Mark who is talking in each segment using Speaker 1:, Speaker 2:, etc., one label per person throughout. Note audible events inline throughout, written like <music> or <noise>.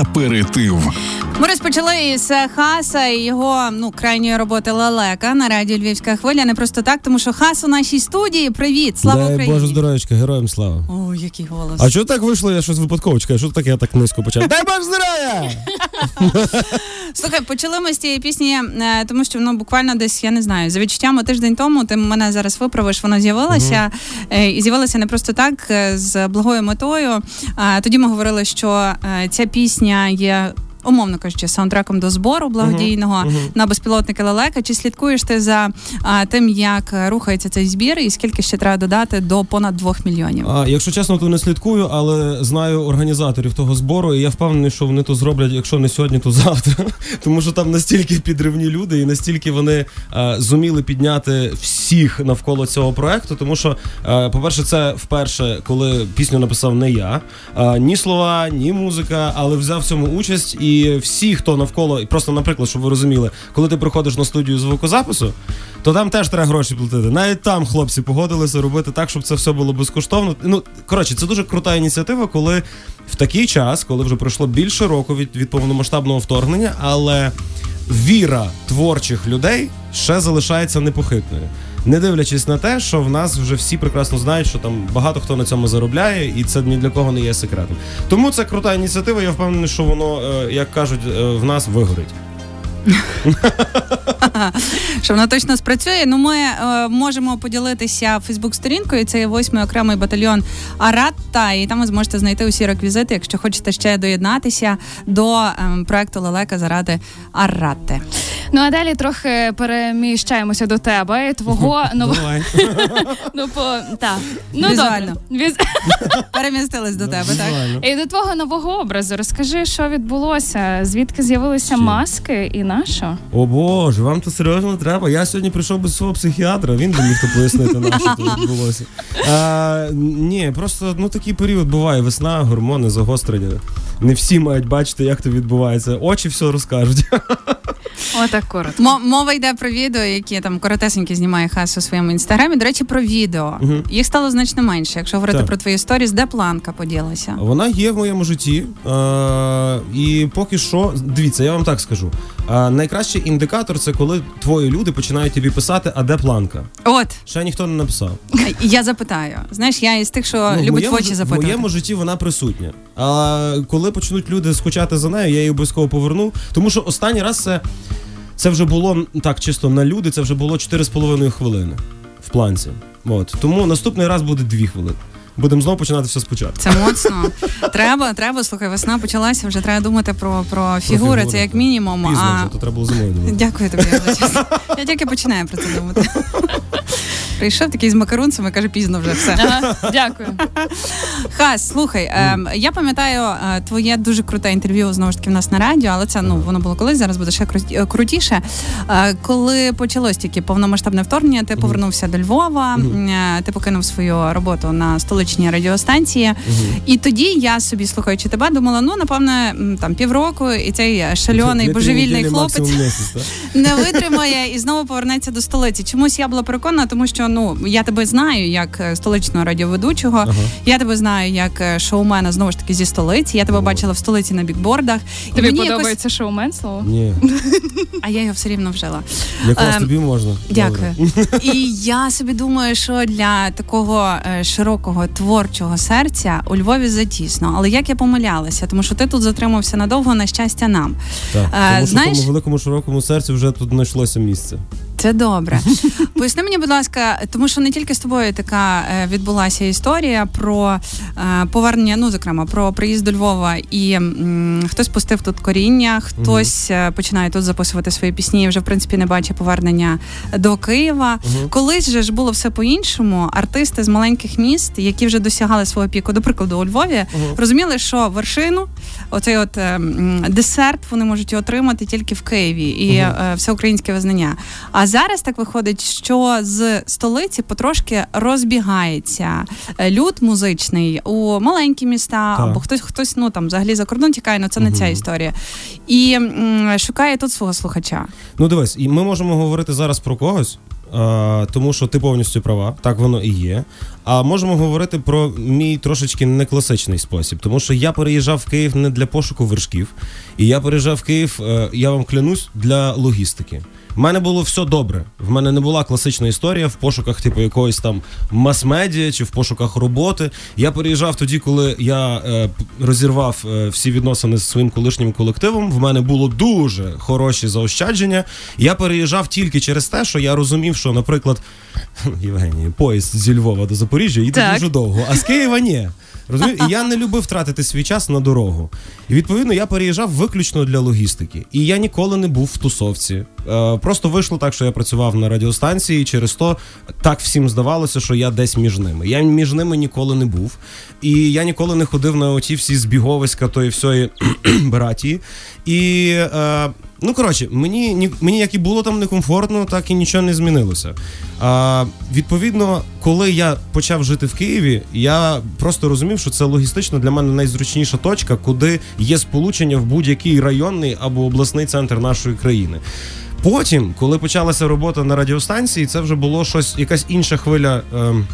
Speaker 1: Аперитив.
Speaker 2: Ми розпочали із Хаса і його ну крайньої роботи Лелека на радіо Львівська хвиля. Не просто так, тому що Хас у нашій студії. Привіт, слава
Speaker 3: Дай
Speaker 2: Україні!
Speaker 3: Боже здоров'ячка, героям слава.
Speaker 2: О, який голос.
Speaker 3: А чого так вийшло? Я щось випадково чекаю. Що таке я так низько почав? Дай Боже здоров'я! <laughs>
Speaker 2: Слухай, почали ми з цієї пісні, е, тому що ну буквально десь я не знаю за відчуттями тиждень тому. Ти мене зараз виправиш. Воно з'явилося е, і з'явилося не просто так е, з благою метою. Тоді ми говорили, що е, ця пісня є. Умовно кажучи, саундтреком до збору благодійного на безпілотники лелека. Чи слідкуєш ти за а, тим, як рухається цей збір, і скільки ще треба додати до понад двох мільйонів?
Speaker 3: А, якщо чесно, то не слідкую, але знаю організаторів того збору, і я впевнений, що вони то зроблять, якщо не сьогодні, то завтра. <laughs> Тому що там настільки підривні люди, і настільки вони а, зуміли підняти всіх навколо цього проекту. Тому що, а, по-перше, це вперше, коли пісню написав не я, а, ні слова, ні музика, але взяв в цьому участь. І всі, хто навколо, і просто, наприклад, щоб ви розуміли, коли ти приходиш на студію звукозапису, то там теж треба гроші платити. Навіть там хлопці погодилися робити так, щоб це все було безкоштовно. Ну коротше, це дуже крута ініціатива, коли в такий час, коли вже пройшло більше року від, від повномасштабного вторгнення, але віра творчих людей ще залишається непохитною. Не дивлячись на те, що в нас вже всі прекрасно знають, що там багато хто на цьому заробляє, і це ні для кого не є секретом. Тому це крута ініціатива. Я впевнений, що воно, е, як кажуть, е, в нас вигорить. <laughs>
Speaker 2: що вона точно спрацює. Ну, ми е, можемо поділитися Фейсбук-сторінкою. Це є восьмий окремий батальйон Аратта, і там ви зможете знайти усі реквізити, якщо хочете ще доєднатися до е, проекту Лелека заради Аратти.
Speaker 4: Ну а далі трохи переміщаємося до тебе і твого <laughs> нового. <laughs> Ну, по та ну
Speaker 2: Візуально.
Speaker 4: добре. Віз...
Speaker 2: Перемістились до тебе, так?
Speaker 4: І до твого нового образу розкажи, що відбулося, звідки з'явилися маски і на що?
Speaker 3: О Боже, вам то серйозно треба. Я сьогодні прийшов без свого психіатра, він би міг то пояснити на що тут відбулося. Ні, просто ну такий період буває. Весна, гормони, загострення. Не всі мають бачити, як це відбувається. Очі все розкажуть. <laughs>
Speaker 4: Отак коротко.
Speaker 2: Мо- Мова йде про відео, які там коротесенькі знімає Хас у своєму інстаграмі. До речі, про відео.
Speaker 3: Мгм.
Speaker 2: Їх стало значно менше. Якщо говорити
Speaker 3: Так.
Speaker 2: про твої сторіс, де планка поділася?
Speaker 3: Вона є в моєму житті. А, і поки що, дивіться, я вам так скажу. А, найкращий індикатор це коли твої люди починають тобі писати, а де планка.
Speaker 2: От
Speaker 3: Ще ніхто не написав.
Speaker 2: я запитаю. Знаєш, я із тих, що
Speaker 3: Ну,
Speaker 2: любить в очі
Speaker 3: ж- В моєму житті вона присутня. А коли почнуть люди скучати за нею, я її обов'язково поверну. Тому що останній раз це, це вже було так чисто на люди, це вже було 4,5 хвилини в планці. От. Тому наступний раз буде 2 хвилини. Будемо знову починати все спочатку.
Speaker 2: Це моцно. Треба, треба. Слухай, весна почалася. Вже треба думати про, про фігури.
Speaker 3: фігури,
Speaker 2: Це як мінімум.
Speaker 3: Пізно
Speaker 2: а
Speaker 3: вже, то треба було зимою думати.
Speaker 2: дякую тобі. Я тільки починаю про це думати. Прийшов такий з макарунцями, каже, пізно вже все.
Speaker 4: Ага, дякую.
Speaker 2: Хас, слухай, е, я пам'ятаю е, твоє дуже круте інтерв'ю знову ж таки в нас на радіо, але це ну воно було колись, зараз буде ще кру- е, крутіше. Е, коли почалось тільки повномасштабне вторгнення, ти повернувся до Львова, е, ти покинув свою роботу на столичній радіостанції. І тоді я собі слухаючи тебе, думала, ну напевне, м, там півроку, і цей шальоний
Speaker 3: Дві-три
Speaker 2: божевільний
Speaker 3: неділі,
Speaker 2: хлопець
Speaker 3: максимум місяць, так? <laughs>
Speaker 2: не витримає і знову повернеться до столиці. Чомусь я була переконана, тому що ну я тебе знаю як е, столичного радіоведучого.
Speaker 3: Ага.
Speaker 2: Я тебе знаю як е, шоумена знову ж таки зі столиці. Я тебе
Speaker 3: О.
Speaker 2: бачила в столиці на бікбордах.
Speaker 4: Тобі
Speaker 2: мені якось-
Speaker 4: шоумен слово?
Speaker 3: Ні, <laughs>
Speaker 2: а я його все рівно вжила.
Speaker 3: якраз
Speaker 2: Ем,
Speaker 3: тобі можна.
Speaker 2: Дякую.
Speaker 3: Добре. <laughs>
Speaker 2: І я собі думаю, що для такого е, широкого творчого серця у Львові затісно. Але як я помилялася, тому що ти тут затримався надовго, на щастя, нам.
Speaker 3: Так, тому що
Speaker 2: знаєш-
Speaker 3: тому великому широкому серцю вже тут знайшлося місце.
Speaker 2: Це добре. <laughs> Поясни мені, будь ласка, тому що не тільки з тобою така е, відбулася історія про е, повернення, ну зокрема про приїзд до Львова, і м, хтось пустив тут коріння, хтось е, починає тут записувати свої пісні. і Вже в принципі не бачить повернення до Києва. Колись же ж було все по-іншому. Артисти з маленьких міст, які вже досягали свого піку, до прикладу, у Львові, розуміли, що вершину, оцей от м, десерт, вони можуть отримати тільки в Києві і всеукраїнське визнання. А зараз так виходить, що з столиці потрошки розбігається е, люд музичний у маленькі міста,
Speaker 3: Так.
Speaker 2: або хтось хтось ну там взагалі за кордон тікає, але це не ця історія. І м, шукає тут свого слухача.
Speaker 3: Ну дивись, і ми можемо говорити зараз про когось, а, тому що ти повністю права, так воно і є. А можемо говорити про мій трошечки не класичний спосіб, тому що я переїжджав в Київ не для пошуку вершків, і я переїжджав в Київ, е, я вам клянусь, для логістики. В мене було все добре. В мене не була класична історія в пошуках, типу, якоїсь там мас-медіа чи в пошуках роботи. Я переїжджав тоді, коли я е, розірвав е, всі відносини з своїм колишнім колективом. В мене було дуже хороші заощадження. Я переїжджав тільки через те, що я розумів, що, наприклад, <laughs> Євгеній, поїзд зі Львова до Запоріжжя їде
Speaker 4: Так.
Speaker 3: дуже довго, а з Києва ні. Розумію? І я не любив втратити свій час на дорогу. І відповідно я переїжджав виключно для логістики. І я ніколи не був в тусовці. Е, просто вийшло так, що я працював на радіостанції, і через то так всім здавалося, що я десь між ними. Я між ними ніколи не був. І я ніколи не ходив на оті всі збіговиська тої всієї братії. І е, ну коротше, мені ні, мені як і було там некомфортно, так і нічого не змінилося. А, відповідно, коли я почав жити в Києві, я просто розумів, що це логістично для мене найзручніша точка, куди є сполучення в будь-який районний або обласний центр нашої країни. Потім, коли почалася робота на радіостанції, це вже було щось, якась інша хвиля. ем,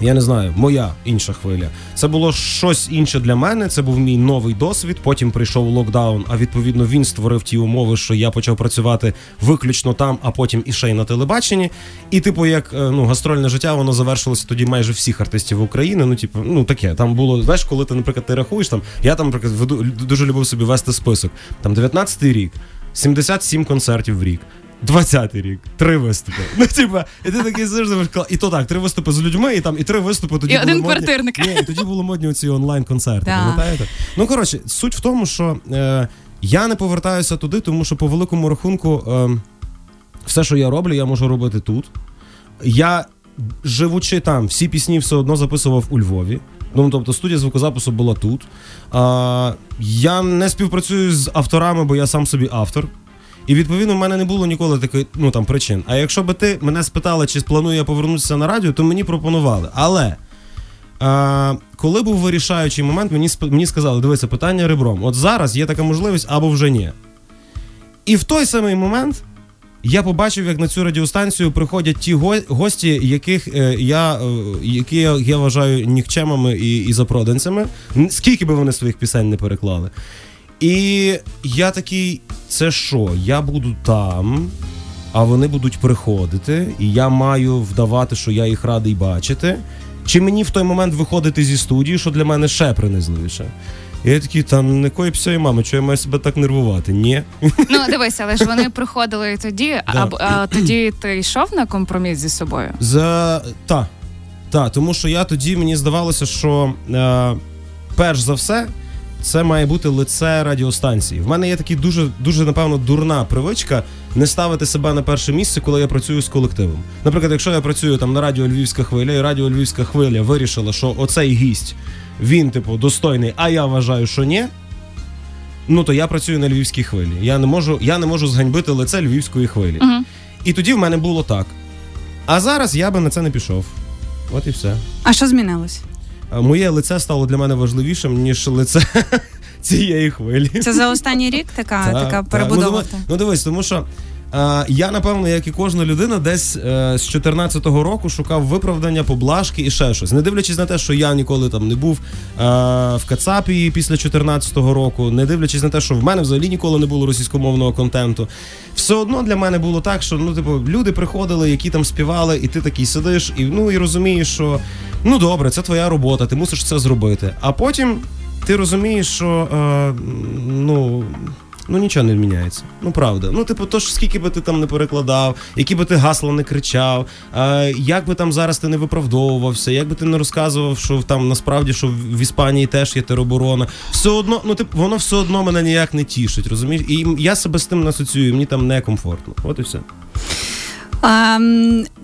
Speaker 3: я не знаю, моя інша хвиля. Це було щось інше для мене. Це був мій новий досвід. Потім прийшов локдаун. А відповідно він створив ті умови, що я почав працювати виключно там, а потім і ще й на телебаченні. І, типу, як е, ну гастрольне життя, воно завершилося тоді майже всіх артистів України. Ну, типу, ну таке. Там було, знаєш, коли ти, наприклад, ти рахуєш там. Я там, наприклад, веду дуже любив собі вести список. Там 19-й рік, 77 концертів в рік. 20-й рік, три виступи. Ну, типа, і ти такий «Кла-». і то так, три виступи з людьми, і там і три виступи тоді
Speaker 4: І один
Speaker 3: модні.
Speaker 4: квартирник.
Speaker 3: Ні, і тоді були модні оці онлайн-концерти.
Speaker 2: Да.
Speaker 3: Пам'ятаєте? Ну коротше, суть в тому, що е, я не повертаюся туди, тому що по великому рахунку е, все, що я роблю, я можу робити тут. Я, живучи там, всі пісні все одно записував у Львові. Ну, тобто студія звукозапису була тут. А, я не співпрацюю з авторами, бо я сам собі автор. І відповідно в мене не було ніколи такої ну там причин. А якщо би ти мене спитала, чи планую я повернутися на радіо, то мені пропонували. Але а, коли був вирішаючий момент, мені мені сказали, дивися, питання ребром. От зараз є така можливість або вже ні. І в той самий момент я побачив, як на цю радіостанцію приходять ті го- гості, яких е, я, е, які я, я вважаю нікчемами і, і запроданцями, скільки би вони своїх пісень не переклали. І я такий, це що? Я буду там, а вони будуть приходити, і я маю вдавати, що я їх радий бачити. Чи мені в той момент виходити зі студії, що для мене ще принизливіше? І я такий, там не якої псої мами, що я маю себе так нервувати? Ні.
Speaker 4: Ну дивись, але ж вони приходили і тоді, <laughs> а, а тоді ти йшов на компроміс зі собою.
Speaker 3: За та, та, тому що я тоді мені здавалося, що е, перш за все. Це має бути лице радіостанції. В мене є такі дуже, дуже напевно дурна привичка не ставити себе на перше місце, коли я працюю з колективом. Наприклад, якщо я працюю там на радіо Львівська хвиля, і радіо Львівська хвиля вирішила, що оцей гість він, типу, достойний, а я вважаю, що ні. Ну то я працюю на львівській хвилі. Я не можу, я не можу зганьбити лице львівської хвилі.
Speaker 4: Угу.
Speaker 3: І тоді в мене було так. А зараз я би на це не пішов. От і все.
Speaker 2: А що змінилось?
Speaker 3: А Моє лице стало для мене важливішим, ніж лице <laughs> цієї хвилі.
Speaker 2: Це за останній рік така,
Speaker 3: Та,
Speaker 2: така
Speaker 3: та.
Speaker 2: перебудова.
Speaker 3: Ну, диви- ну дивись, тому що е, я, напевно, як і кожна людина, десь е, з 14-го року шукав виправдання, поблажки і ще щось. Не дивлячись на те, що я ніколи там не був е, в Кацапі після 14-го року, не дивлячись на те, що в мене взагалі ніколи не було російськомовного контенту. Все одно для мене було так, що ну, типу, люди приходили, які там співали, і ти такий сидиш, і ну і розумієш, що ну добре, це твоя робота, ти мусиш це зробити. А потім ти розумієш, що е, ну. Ну нічого не міняється. Ну правда. Ну, типу, то ж скільки би ти там не перекладав, які би ти гасла не кричав, е, як би там зараз ти не виправдовувався, як би ти не розказував, що там насправді що в Іспанії теж є тероборона. Все одно, ну типу, воно все одно мене ніяк не тішить, розумієш? І я себе з тим не асоціюю, мені там некомфортно. От і все.
Speaker 2: А,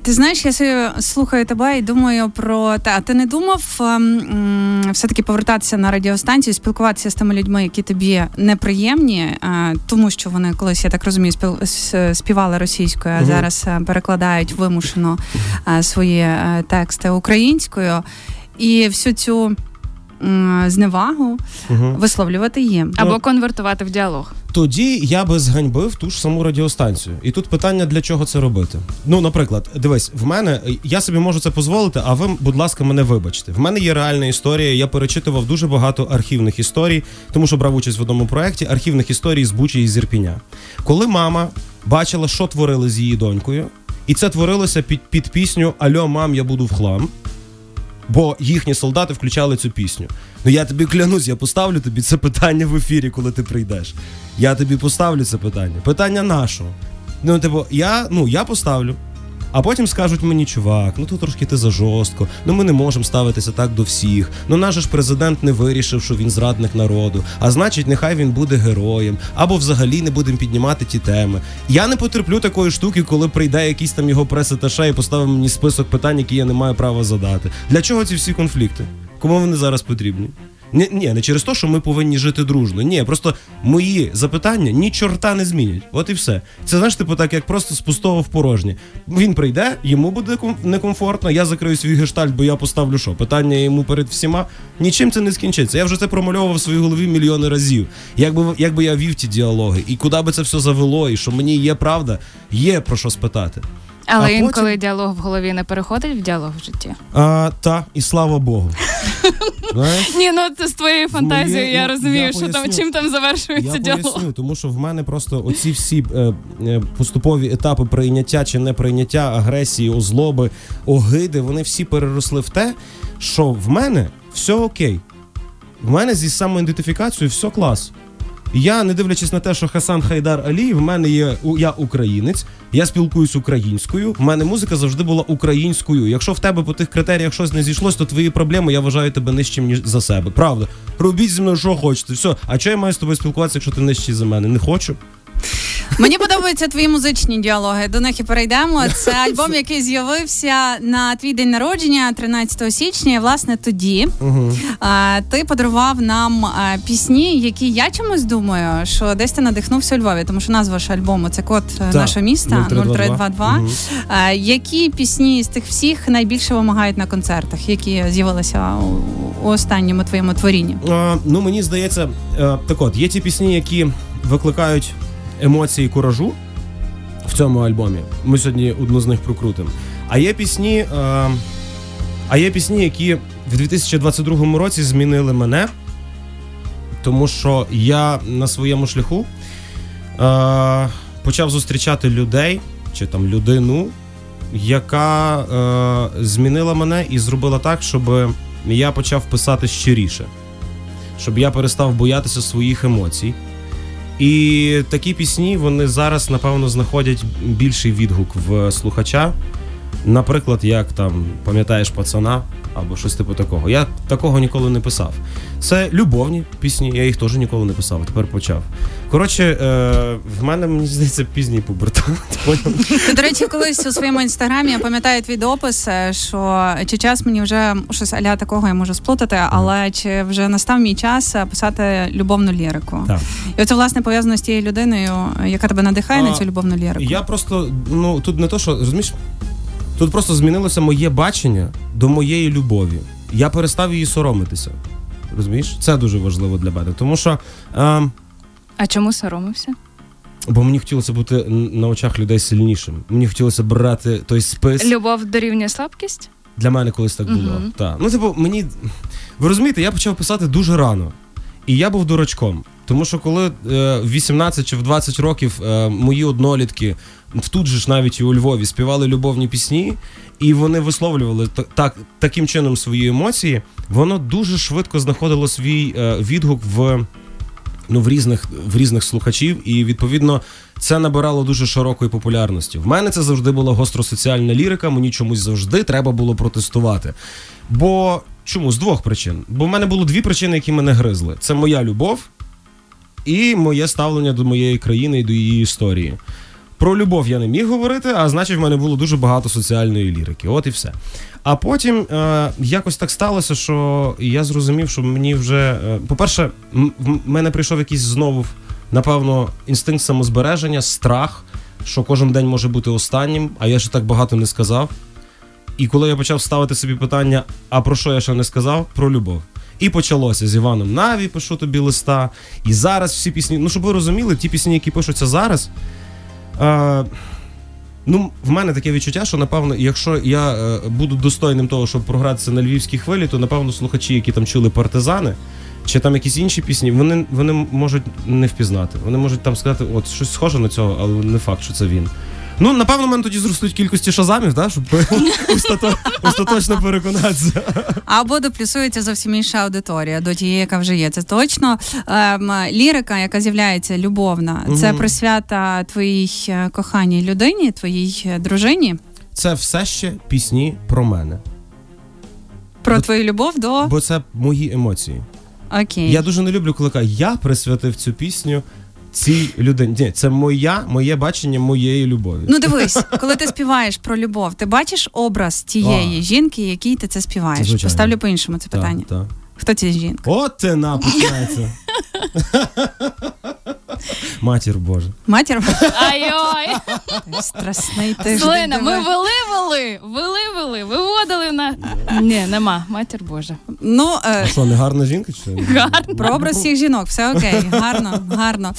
Speaker 2: ти знаєш, я слухаю тебе і думаю про те. А ти не думав ем, м, все-таки повертатися на радіостанцію, спілкуватися з тими людьми, які тобі неприємні, е, тому що вони колись, я так розумію, співали російською, а зараз е, перекладають вимушено е, свої тексти українською. І всю цю м, зневагу
Speaker 3: Угу.
Speaker 2: висловлювати їм.
Speaker 4: Або конвертувати в діалог.
Speaker 3: Тоді я би зганьбив ту ж саму радіостанцію. І тут питання, для чого це робити. Ну, наприклад, дивись, в мене я собі можу це дозволити, а ви, будь ласка, мене вибачте. В мене є реальна історія. Я перечитував дуже багато архівних історій, тому що брав участь в одному проєкті архівних історій з Бучі і з Ірпіня. Коли мама бачила, що творили з її донькою, і це творилося під, під пісню Альо, мам, я буду в хлам. Бо їхні солдати включали цю пісню. Ну я тобі клянусь, я поставлю тобі це питання в ефірі, коли ти прийдеш. Я тобі поставлю це питання. Питання нашого. Ну, типу, я, ну, я поставлю. А потім скажуть мені, чувак, ну тут трошки ти за жорстко, ну ми не можемо ставитися так до всіх. Ну наш ж президент не вирішив, що він зрадник народу. А значить, нехай він буде героєм, або взагалі не будемо піднімати ті теми. Я не потерплю такої штуки, коли прийде якийсь там його пресеташа і поставить мені список питань, які я не маю права задати. Для чого ці всі конфлікти? Кому вони зараз потрібні? Ні, ні, не через те, що ми повинні жити дружно. Ні, просто мої запитання ні чорта не змінять. От і все. Це знаєш, типу, так як просто з пустого в порожнє. Він прийде, йому буде некомфортно. Я закрию свій гештальт, бо я поставлю що? Питання йому перед всіма. Нічим це не скінчиться. Я вже це промальовував в своїй голові мільйони разів. Якби якби я вів ті діалоги, і куди би це все завело, і що мені є правда, є про що спитати.
Speaker 4: Але
Speaker 3: А потім-
Speaker 4: інколи діалог в голові не переходить в діалог в житті.
Speaker 3: А, та, і слава Богу.
Speaker 4: Ні, ну це з твоєю фантазією. Я
Speaker 3: ну,
Speaker 4: розумію, що там чим там завершується
Speaker 3: Я
Speaker 4: діалог.
Speaker 3: поясню, тому що в мене просто оці всі е, е, поступові етапи прийняття чи неприйняття агресії, озлоби, огиди, вони всі переросли в те, що в мене все окей. В мене зі самоідентифікацією все клас. Я, не дивлячись на те, що Хасан Хайдар Алій, в мене є я українець, я спілкуюсь українською. В мене музика завжди була українською. Якщо в тебе по тих критеріях щось не зійшлось, то твої проблеми я вважаю тебе нижчим ніж за себе. Правда, робіть зі мною, що хочете. Все. А чого я маю з тобою спілкуватися, якщо ти нижчий за мене? Не хочу.
Speaker 2: Мені подобаються твої музичні діалоги. До них і перейдемо. Це альбом, який з'явився на твій день народження, 13 січня. І, власне, тоді
Speaker 3: Угу.
Speaker 2: ти подарував нам пісні, які я чомусь думаю, що десь ти надихнувся у Львові, тому що назва ж альбому це код е,
Speaker 3: Так,
Speaker 2: нашого міста
Speaker 3: 0322.
Speaker 2: 0322.
Speaker 3: Мгм.
Speaker 2: Які пісні з тих всіх найбільше вимагають на концертах, які з'явилися у, останньому твоєму творінні?
Speaker 3: А, ну мені здається, е, так от є ті пісні, які викликають емоції куражу в цьому альбомі. Ми сьогодні одну з них прокрутимо. А є пісні, е, а є пісні, які в 2022 році змінили мене, тому що я на своєму шляху е, почав зустрічати людей чи там людину, яка е, змінила мене і зробила так, щоб я почав писати щиріше, щоб я перестав боятися своїх емоцій. І такі пісні вони зараз, напевно, знаходять більший відгук в слухача. Наприклад, як там пам'ятаєш пацана або щось типу такого. Я такого ніколи не писав. Це любовні пісні, я їх теж ніколи не писав, а тепер почав. Коротше, е, в мене мені здається пізній пубертат. <laughs>
Speaker 2: Ти, до речі, колись у своєму інстаграмі я пам'ятаю твій допис, е, що чи час мені вже щось аля такого я можу сплутати, але чи вже настав мій час е, писати любовну лірику?
Speaker 3: Так.
Speaker 2: І оце власне пов'язано з тією людиною, яка тебе надихає на цю любовну лірику.
Speaker 3: Я просто, ну тут не то, що розумієш, тут просто змінилося моє бачення до моєї любові. Я перестав її соромитися. Розумієш? Це дуже важливо для мене. Тому що. Е,
Speaker 4: А чому соромився?
Speaker 3: бо мені хотілося бути на очах людей сильнішим. Мені хотілося брати той спис.
Speaker 4: Любов дорівнює слабкість?
Speaker 3: Для мене колись так було.
Speaker 4: Мгм.
Speaker 3: Так. Ну, типу, мені. Ви розумієте, я почав писати дуже рано. І я був дурачком. Тому що коли е, в 18 чи в 20 років е, мої однолітки тут же ж навіть і у Львові співали любовні пісні, і вони висловлювали та- так, таким чином свої емоції, воно дуже швидко знаходило свій е, відгук в. Ну, в різних в різних слухачів, і відповідно це набирало дуже широкої популярності. В мене це завжди була гостросоціальна лірика. Мені чомусь завжди треба було протестувати. Бо чому з двох причин? Бо в мене було дві причини, які мене гризли: це моя любов і моє ставлення до моєї країни і до її історії. Про любов я не міг говорити, а значить, в мене було дуже багато соціальної лірики. От і все. А потім е, якось так сталося, що я зрозумів, що мені вже. Е, по-перше, в мене прийшов якийсь знову, напевно, інстинкт самозбереження, страх, що кожен день може бути останнім, а я ще так багато не сказав. І коли я почав ставити собі питання, а про що я ще не сказав? Про любов. І почалося з Іваном Наві, пишу тобі листа. І зараз всі пісні. Ну, щоб ви розуміли, ті пісні, які пишуться зараз. Е, Ну, в мене таке відчуття, що напевно, якщо я е, буду достойним того, щоб програтися на львівській хвилі, то напевно слухачі, які там чули партизани, чи там якісь інші пісні, вони вони можуть не впізнати. Вони можуть там сказати, от щось схоже на цього, але не факт, що це він. Ну, напевно, мене тоді зростуть кількості шазамів, да, щоб <laughs> остато- остаточно переконатися.
Speaker 2: Або доплюсується зовсім інша аудиторія до тієї, яка вже є. Це точно ем, лірика, яка з'являється любовна, це
Speaker 3: Мгм.
Speaker 2: присвята твоїй е, коханій людині, твоїй е, дружині.
Speaker 3: Це все ще пісні про мене.
Speaker 2: Про
Speaker 3: Бо-
Speaker 2: твою любов до
Speaker 3: Бо це мої емоції.
Speaker 2: окей.
Speaker 3: Я дуже не люблю, коли кажуть, я присвятив цю пісню цій людині. Ні, це моя, моє бачення моєї любові.
Speaker 2: Ну дивись, коли ти співаєш про любов, ти бачиш образ тієї
Speaker 3: А.
Speaker 2: жінки, якій ти це співаєш.
Speaker 3: Звичайно.
Speaker 2: Поставлю по-іншому це питання.
Speaker 3: Так, так.
Speaker 2: Хто ця жінка?
Speaker 3: От ти на починається. <laughs> Матір Божа.
Speaker 2: Матір
Speaker 4: Ай-ой!
Speaker 2: страсний тиждень.
Speaker 4: Слина, ми вели, вели, вели, вели, виводили на. Ні, нема, матір Божа.
Speaker 2: Ну, е,
Speaker 3: А що, не гарна жінка? Чи?
Speaker 4: Гарно.
Speaker 2: Про образ всіх жінок, все окей, гарно, гарно.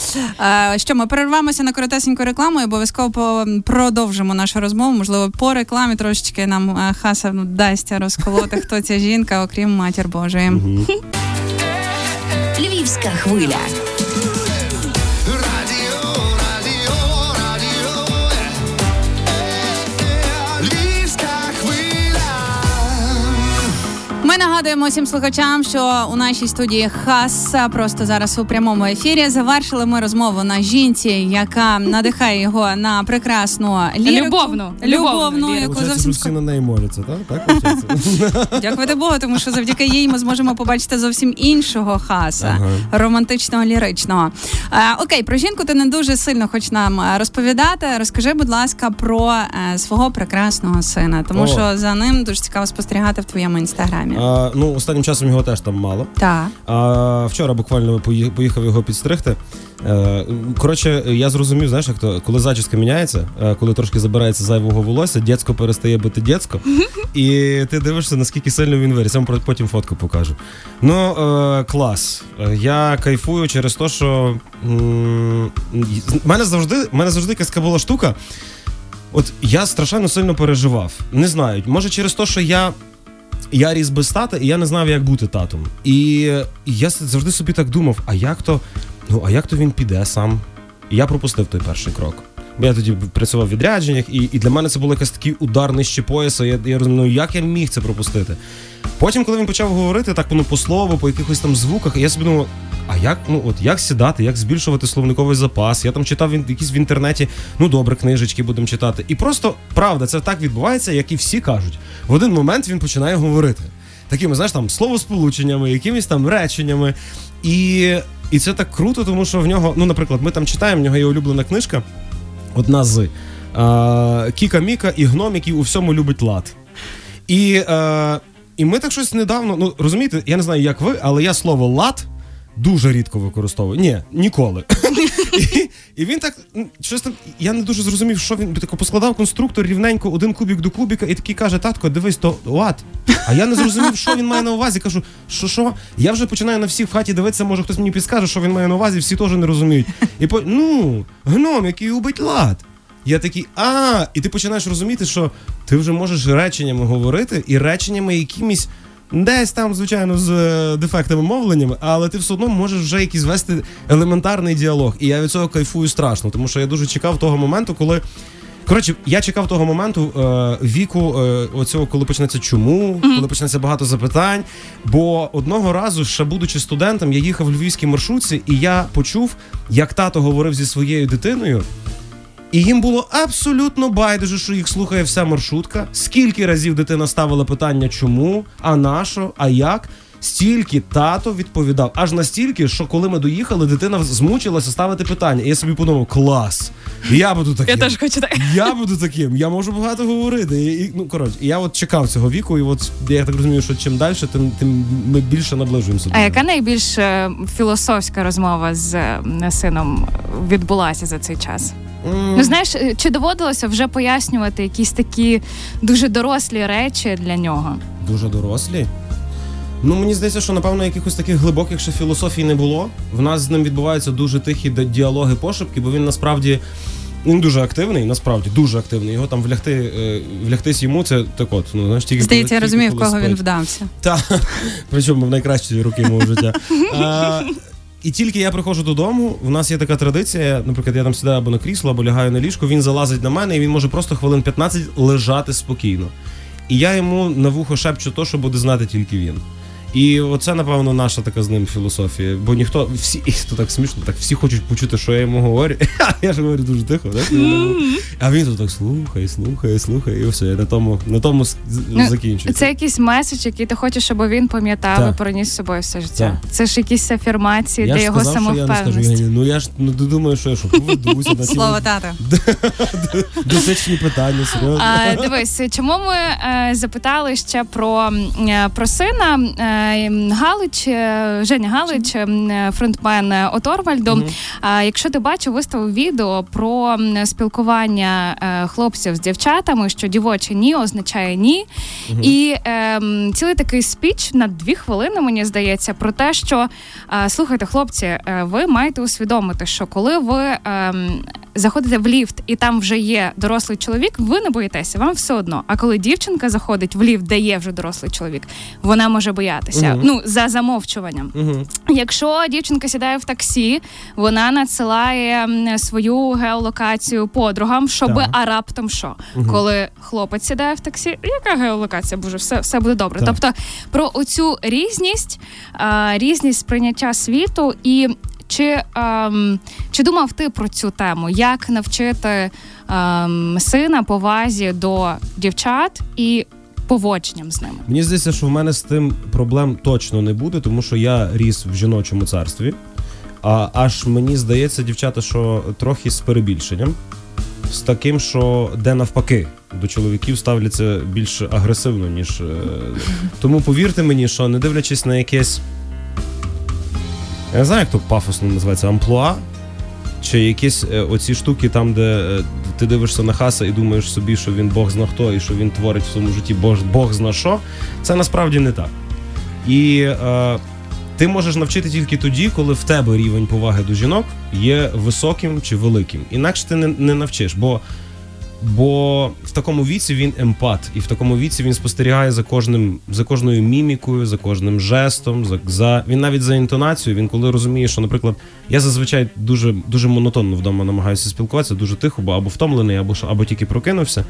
Speaker 2: Е, що ми перервемося на коротесеньку рекламу і обов'язково по- продовжимо нашу розмову. Можливо, по рекламі трошечки нам е, Хаса ну, дасть розколоти, хто ця жінка, окрім матір Божої.
Speaker 1: Львівська хвиля.
Speaker 2: Нагадуємо всім слухачам, що у нашій студії Хаса просто зараз у прямому ефірі. Завершили ми розмову на жінці, яка надихає його на прекрасну лірику.
Speaker 4: Любовну.
Speaker 2: любовну,
Speaker 4: Любовну
Speaker 2: яку
Speaker 3: Получається,
Speaker 2: зовсім
Speaker 3: що всі на неї моляться, так? Так, виходить? <laughs>
Speaker 2: Дякувати Богу, тому що завдяки їй ми зможемо побачити зовсім іншого хаса,
Speaker 3: Ага.
Speaker 2: романтичного, ліричного. Е, окей, про жінку ти не дуже сильно хочеш нам е, розповідати. Розкажи, будь ласка, про е, свого прекрасного сина, тому
Speaker 3: О.
Speaker 2: що за ним дуже цікаво спостерігати в твоєму інстаграмі.
Speaker 3: А, ну, останнім часом його теж там мало.
Speaker 2: Так.
Speaker 3: А вчора буквально поїхав його підстригти. Е, Коротше, я зрозумів, знаєш, як то, коли зачіска міняється, е, коли трошки забирається зайвого волосся, дєцько перестає бути дєцько, <laughs> і ти дивишся, наскільки сильно він виріс. Я вам потім фотку покажу. Ну, е, клас. Я кайфую через те, що мене завжди, мене завжди така була штука. От я страшенно сильно переживав. Не знаю, може через те, що я я ріс без тата, і я не знав, як бути татом. І я завжди собі так думав: а як то, ну а як то він піде сам? І я пропустив той перший крок. Бо я тоді працював в відрядженнях, і, і для мене це був якийсь такий удар нижче пояса. Я, я розумію, ну як я міг це пропустити. Потім, коли він почав говорити, так воно по слову, по якихось там звуках, я собі думав, а як ну от як сідати, як збільшувати словниковий запас? Я там читав він якісь в інтернеті, ну добре, книжечки будемо читати. І просто правда, це так відбувається, як і всі кажуть. В один момент він починає говорити. Такими, знаєш, там словосполученнями, якимись там реченнями. І, і це так круто, тому що в нього, ну, наприклад, ми там читаємо, в нього є улюблена книжка, одна з а, Кіка Міка і гном, який у всьому любить лад. І, е, і ми так щось недавно, ну розумієте, я не знаю, як ви, але я слово лад дуже рідко використовую. Ні, ніколи. І, він так щось. Я не дуже зрозумів, що він тако поскладав конструктор рівненько один кубік до кубіка, і такий каже: татко, дивись, то лад. А я не зрозумів, що він має на увазі. Кажу, що що? Я вже починаю на всіх в хаті дивитися, може хтось мені підскаже, що він має на увазі, всі теж не розуміють. І по ну, гном, який любить лад. Я такий, а, і ти починаєш розуміти, що ти вже можеш реченнями говорити, і реченнями якимись десь там, звичайно, з е, дефектами мовленнями, але ти все одно можеш вже якийсь вести елементарний діалог. І я від цього кайфую страшно, тому що я дуже чекав того моменту, коли. Коротше, я чекав того моменту е, віку, е, оцього, коли почнеться чому, коли почнеться багато запитань. Бо одного разу, ще будучи студентом, я їхав в львівській маршрутці, і я почув, як тато говорив зі своєю дитиною. І їм було абсолютно байдуже, що їх слухає вся маршрутка. Скільки разів дитина ставила питання, чому, а на що, а як? Стільки тато відповідав, аж настільки, що коли ми доїхали, дитина змучилася ставити питання. І я собі подумав, клас! Я буду таким.
Speaker 4: Я теж хочу так.
Speaker 3: Я буду таким, я можу багато говорити. І, і, ну коротше, я от чекав цього віку, і от я так розумію, що чим далі, тим, тим ми більше наближуємося.
Speaker 4: А яка найбільш е, філософська розмова з е, сином відбулася за цей час?
Speaker 3: М,
Speaker 4: Ну знаєш, е, чи доводилося вже пояснювати якісь такі дуже дорослі речі для нього?
Speaker 3: Дуже дорослі. Ну мені здається, що напевно якихось таких глибоких ще філософій не було. В нас з ним відбуваються дуже тихі діалоги, пошепки, бо він насправді. Він дуже активний, насправді дуже активний. Його там влягти, е, влягтись йому, це так от. Ну знаєш, тільки
Speaker 2: Здається, я розумію, в кого
Speaker 3: коли
Speaker 2: він вдався.
Speaker 3: Та <laughs> причому в найкращі роки мого життя. <laughs> А, і тільки я приходжу додому, в нас є така традиція. Наприклад, я там сідаю або на крісло, або лягаю на ліжко. Він залазить на мене, і він може просто хвилин 15 лежати спокійно. І я йому на вухо шепчу то, що буде знати тільки він. І оце, напевно, наша така з ним філософія. Бо ніхто, всі, і то так смішно, так всі хочуть почути, що я йому говорю. <laughs> Я ж говорю дуже тихо, так? А він тут так слухає, слухає, слухає, і все. І на тому, на тому
Speaker 4: Ну,
Speaker 3: закінчується.
Speaker 4: Це якийсь меседж, який ти хочеш, щоб він пам'ятав і переніс з собою все життя.
Speaker 3: Так.
Speaker 4: Це ж якісь афірмації
Speaker 3: Я
Speaker 4: для
Speaker 3: ж
Speaker 4: його
Speaker 3: сказав, що я не скажу,
Speaker 4: самовпевненості.
Speaker 3: Ну я ж ну ти думаєш, що я що поведуся на
Speaker 2: Слово тата. <laughs>
Speaker 3: дотичні питання, серйозно.
Speaker 4: Дивись, чому ми е, запитали ще про, е, сина е, Галич, е, Женя Галич, е, фронтмен е, Оторвальду. А якщо ти бачив, виставив відео про спілкування хлопців з дівчатами, що дівоче ні означає ні. І е, цілий такий спіч на дві хвилини, мені здається, про те, що слухайте, хлопці, ви маєте усвідомити, що коли ви е, заходите в ліфт і там вже є дорослий чоловік, ви не боїтеся, вам все одно. А коли дівчинка заходить в ліфт, де є вже дорослий чоловік, вона може боятися.
Speaker 3: Мгм.
Speaker 4: Ну за замовчуванням.
Speaker 3: Угу.
Speaker 4: Якщо дівчинка сідає в таксі, вона надсилає свою геолокацію подругам, щоб
Speaker 3: Так.
Speaker 4: а раптом що, коли хлопець сідає в таксі, яка геолокація? Боже, все, все буде добре.
Speaker 3: Так.
Speaker 4: Тобто про оцю різність, різність сприйняття світу і. Чи, ем, чи думав ти про цю тему? Як навчити ем, сина повазі до дівчат і поводженням з ними?
Speaker 3: Мені здається, що в мене з тим проблем точно не буде, тому що я ріс в жіночому царстві. А аж мені здається, дівчата, що трохи з перебільшенням, з таким, що де навпаки до чоловіків ставляться більш агресивно, ніж. е, <laughs> Тому повірте мені, що не дивлячись на якесь. Я не знаю, як то пафосно називається, амплуа. Чи якісь е, оці штуки там, де е, ти дивишся на хаса і думаєш собі, що він Бог зна хто і що він творить в своєму житті Бог, Бог зна що, це насправді не так. І е, ти можеш навчити тільки тоді, коли в тебе рівень поваги до жінок є високим чи великим. Інакше ти не, не навчиш. Бо, бо в такому віці він емпат, і в такому віці він спостерігає за кожним, за кожною мімікою, за кожним жестом, за, за він навіть за інтонацією. Він коли розуміє, що, наприклад, я зазвичай дуже дуже монотонно вдома намагаюся спілкуватися, дуже тихо, бо або втомлений, або або тільки прокинувся.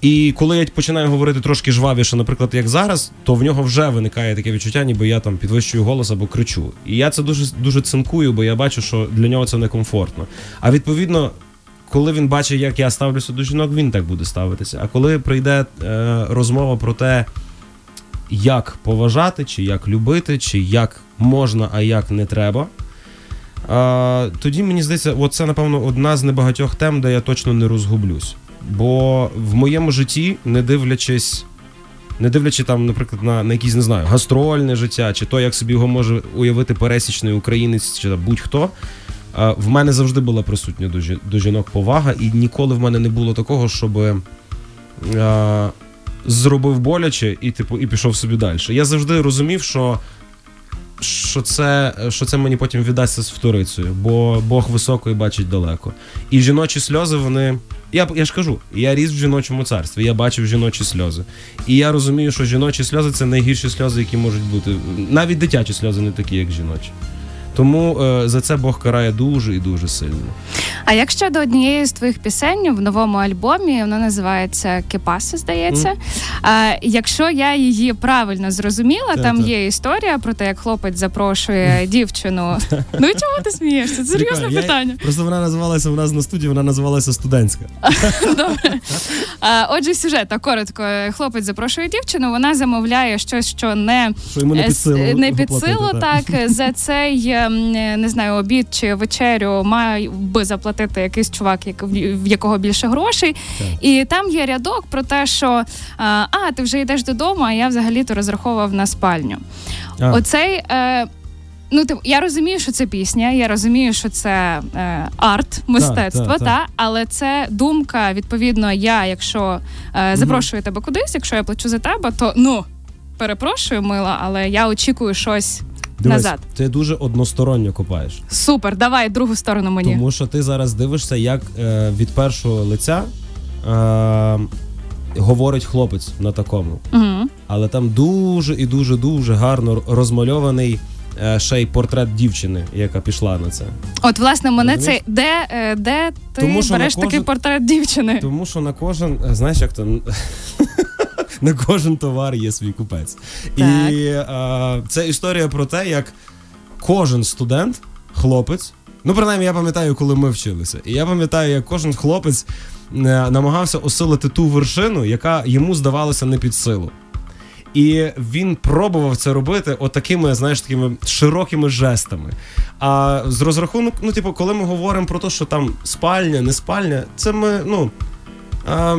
Speaker 3: І коли я починаю говорити трошки жвавіше, наприклад, як зараз, то в нього вже виникає таке відчуття, ніби я там підвищую голос або кричу. І я це дуже дуже цинкую, бо я бачу, що для нього це некомфортно. А відповідно, коли він бачить, як я ставлюся до жінок, він так буде ставитися. А коли прийде е, розмова про те, як поважати, чи як любити, чи як можна, а як не треба. А, тоді мені здається, от це, напевно, одна з небагатьох тем, де я точно не розгублюсь. Бо в моєму житті, не дивлячись, не дивлячись там, наприклад, на, на якісь, не знаю, гастрольне життя, чи то, як собі його може уявити пересічний українець, чи будь-хто. А, В мене завжди була присутня до, жінок повага, і ніколи в мене не було такого, щоб а, зробив боляче і, типу, і пішов собі далі. Я завжди розумів, що що це, що це мені потім віддасться з вторицею, бо Бог високо і бачить далеко. І жіночі сльози, вони. Я, я ж кажу, я ріс в жіночому царстві, я бачив жіночі сльози. І я розумію, що жіночі сльози це найгірші сльози, які можуть бути. Навіть дитячі сльози не такі, як жіночі. Тому е, за це Бог карає дуже і дуже сильно.
Speaker 4: А як щодо однієї з твоїх пісень в новому альбомі, вона називається Кепаса, здається. А, якщо я її правильно зрозуміла,
Speaker 3: Так,
Speaker 4: там
Speaker 3: так.
Speaker 4: є історія про те, як хлопець запрошує <laughs> дівчину. Ну і чого ти смієшся? Це серйозне
Speaker 3: Я-
Speaker 4: питання.
Speaker 3: Просто вона називалася у нас на студії, вона називалася студентська. <laughs>
Speaker 4: Добре. Отже, сюжет, так, коротко. Хлопець запрошує дівчину, вона замовляє щось, що не
Speaker 3: Що йому не під
Speaker 4: Е,
Speaker 3: силу.
Speaker 4: не під силу, так за цей ем, не знаю, обід чи вечерю має би заплатити якийсь чувак, в якого більше грошей.
Speaker 3: Так.
Speaker 4: І там є рядок про те, що а, а ти вже йдеш додому, а я взагалі-то розраховував на спальню.
Speaker 3: А.
Speaker 4: Оцей. Е, Ну, типу, я розумію, що це пісня, я розумію, що це е, арт, мистецтво,
Speaker 3: так, так.
Speaker 4: та але це думка. Відповідно, я, якщо е, запрошую тебе кудись, якщо я плачу за тебе, то ну перепрошую, мила, але я очікую щось
Speaker 3: Дивись,
Speaker 4: назад.
Speaker 3: ти дуже односторонньо копаєш.
Speaker 4: Супер, давай другу сторону мені.
Speaker 3: Тому що ти зараз дивишся, як е, від першого лиця е, говорить хлопець на такому.
Speaker 4: Угу.
Speaker 3: Але там дуже і дуже дуже гарно розмальований е, ще й портрет дівчини, яка пішла на це.
Speaker 4: От, власне, мене
Speaker 3: Розумієш?
Speaker 4: це де, е, де ти
Speaker 3: Тому що на
Speaker 4: береш
Speaker 3: кожен-
Speaker 4: такий портрет дівчини?
Speaker 3: Тому що на кожен, е, знаєш, як то <laughs> на кожен товар є свій купець. І е, це історія про те, як кожен студент, хлопець. Ну, принаймні, я пам'ятаю, коли ми вчилися. І я пам'ятаю, як кожен хлопець е, намагався осилити ту вершину, яка йому здавалася не під силу. І він пробував це робити отакими, знаєш, такими широкими жестами. А з розрахунок, ну, типу, коли ми говоримо про те, що там спальня, не спальня, це ми, ну. А,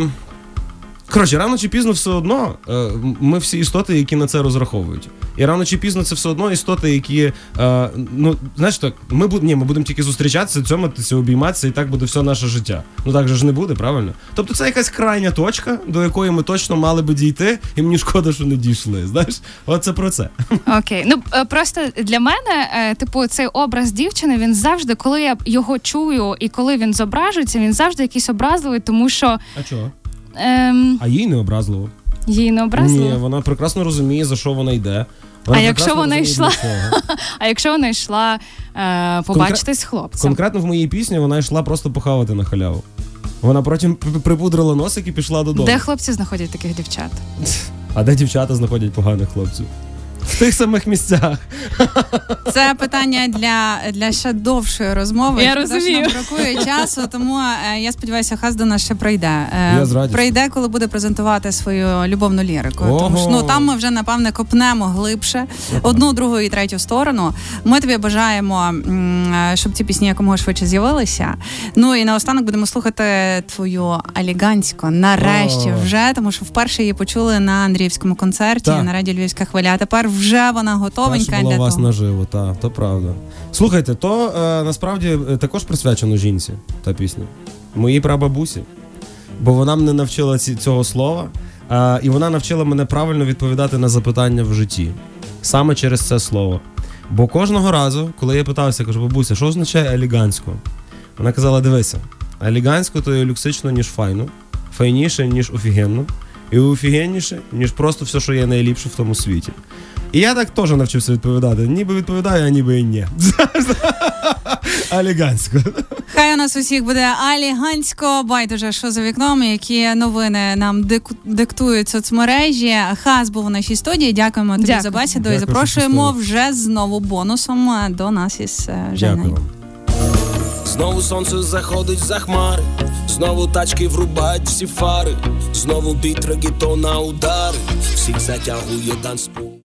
Speaker 3: коротше, рано чи пізно все одно е, ми всі істоти, які на це розраховують. І рано чи пізно це все одно істоти, які. Е, ну, знаєш так, ми ні, ми будемо тільки зустрічатися, цьоматися, обійматися, і так буде все наше життя. Ну так же ж не буде, правильно? Тобто це якась крайня точка, до якої ми точно мали би дійти, і мені шкода, що не дійшли. Знаєш, от це про це.
Speaker 4: Окей, ну е, просто для мене, типу, цей образ дівчини, він завжди, коли я його чую і коли він зображується, він завжди якийсь образливий, тому що
Speaker 3: А чого?
Speaker 4: Ем,
Speaker 3: А їй не образливо.
Speaker 4: їй не образливо.
Speaker 3: Ні, вона прекрасно розуміє, за що вона йде. Вона
Speaker 4: А якщо вона йшла? <laughs> А якщо вона йшла е, побачитись з хлопцем?
Speaker 3: Конкретно в моїй пісні вона йшла просто похавати на халяву. Вона потім припудрила носик і пішла додому.
Speaker 4: Де хлопці знаходять таких дівчат? <laughs>
Speaker 3: А де дівчата знаходять поганих хлопців? В тих самих місцях.
Speaker 2: Це питання для, для ще довшої розмови.
Speaker 4: Я розумію.
Speaker 2: Нам бракує часу, тому е, я сподіваюся, Хас до нас ще прийде. Е,
Speaker 3: Я
Speaker 2: прийде, коли буде презентувати свою любовну лірику.
Speaker 3: Ого.
Speaker 2: Тому що ну там ми вже напевне копнемо глибше одну, другу і третю сторону. Ми тобі бажаємо, е, щоб ці пісні якомога швидше з'явилися. Ну і наостанок будемо слухати твою аліганську. Нарешті
Speaker 3: О.
Speaker 2: вже, тому що вперше її почули на Андріївському концерті
Speaker 3: Так.
Speaker 2: на радіо Львівська хвиля. А тепер вже вона готовенька
Speaker 3: Та, була
Speaker 2: для
Speaker 3: вас
Speaker 2: того.
Speaker 3: наживо, та, то правда. Слухайте, то е, насправді також присвячено жінці, та пісня. Моїй прабабусі. Бо вона мене навчила ці, цього слова, е, і вона навчила мене правильно відповідати на запитання в житті. Саме через це слово. Бо кожного разу, коли я питався, кажу, бабуся, що означає елігансько? Вона казала: дивися, елігансько то є люксично, ніж файно, файніше, ніж офігенно, і офігенніше, ніж просто все, що є найліпше в тому світі. І я так теж навчився відповідати. Ніби відповідаю, а ніби і ні. <laughs> Елегантсько.
Speaker 2: Хай у нас усіх буде алігансько, байдуже, що за вікном, які новини нам дику- диктують соцмережі. Хас був у нашій студії. Дякуємо тобі
Speaker 4: Дякую.
Speaker 2: за бесіду
Speaker 3: Дякую,
Speaker 2: і
Speaker 3: що
Speaker 2: запрошуємо
Speaker 3: пустили.
Speaker 2: вже знову бонусом е, до нас із е,
Speaker 3: Дякую
Speaker 2: Женею.
Speaker 3: вам.
Speaker 1: Знову сонце заходить за хмари, знову тачки врубають всі фари, знову біт регітона удари, всіх затягує танцпол.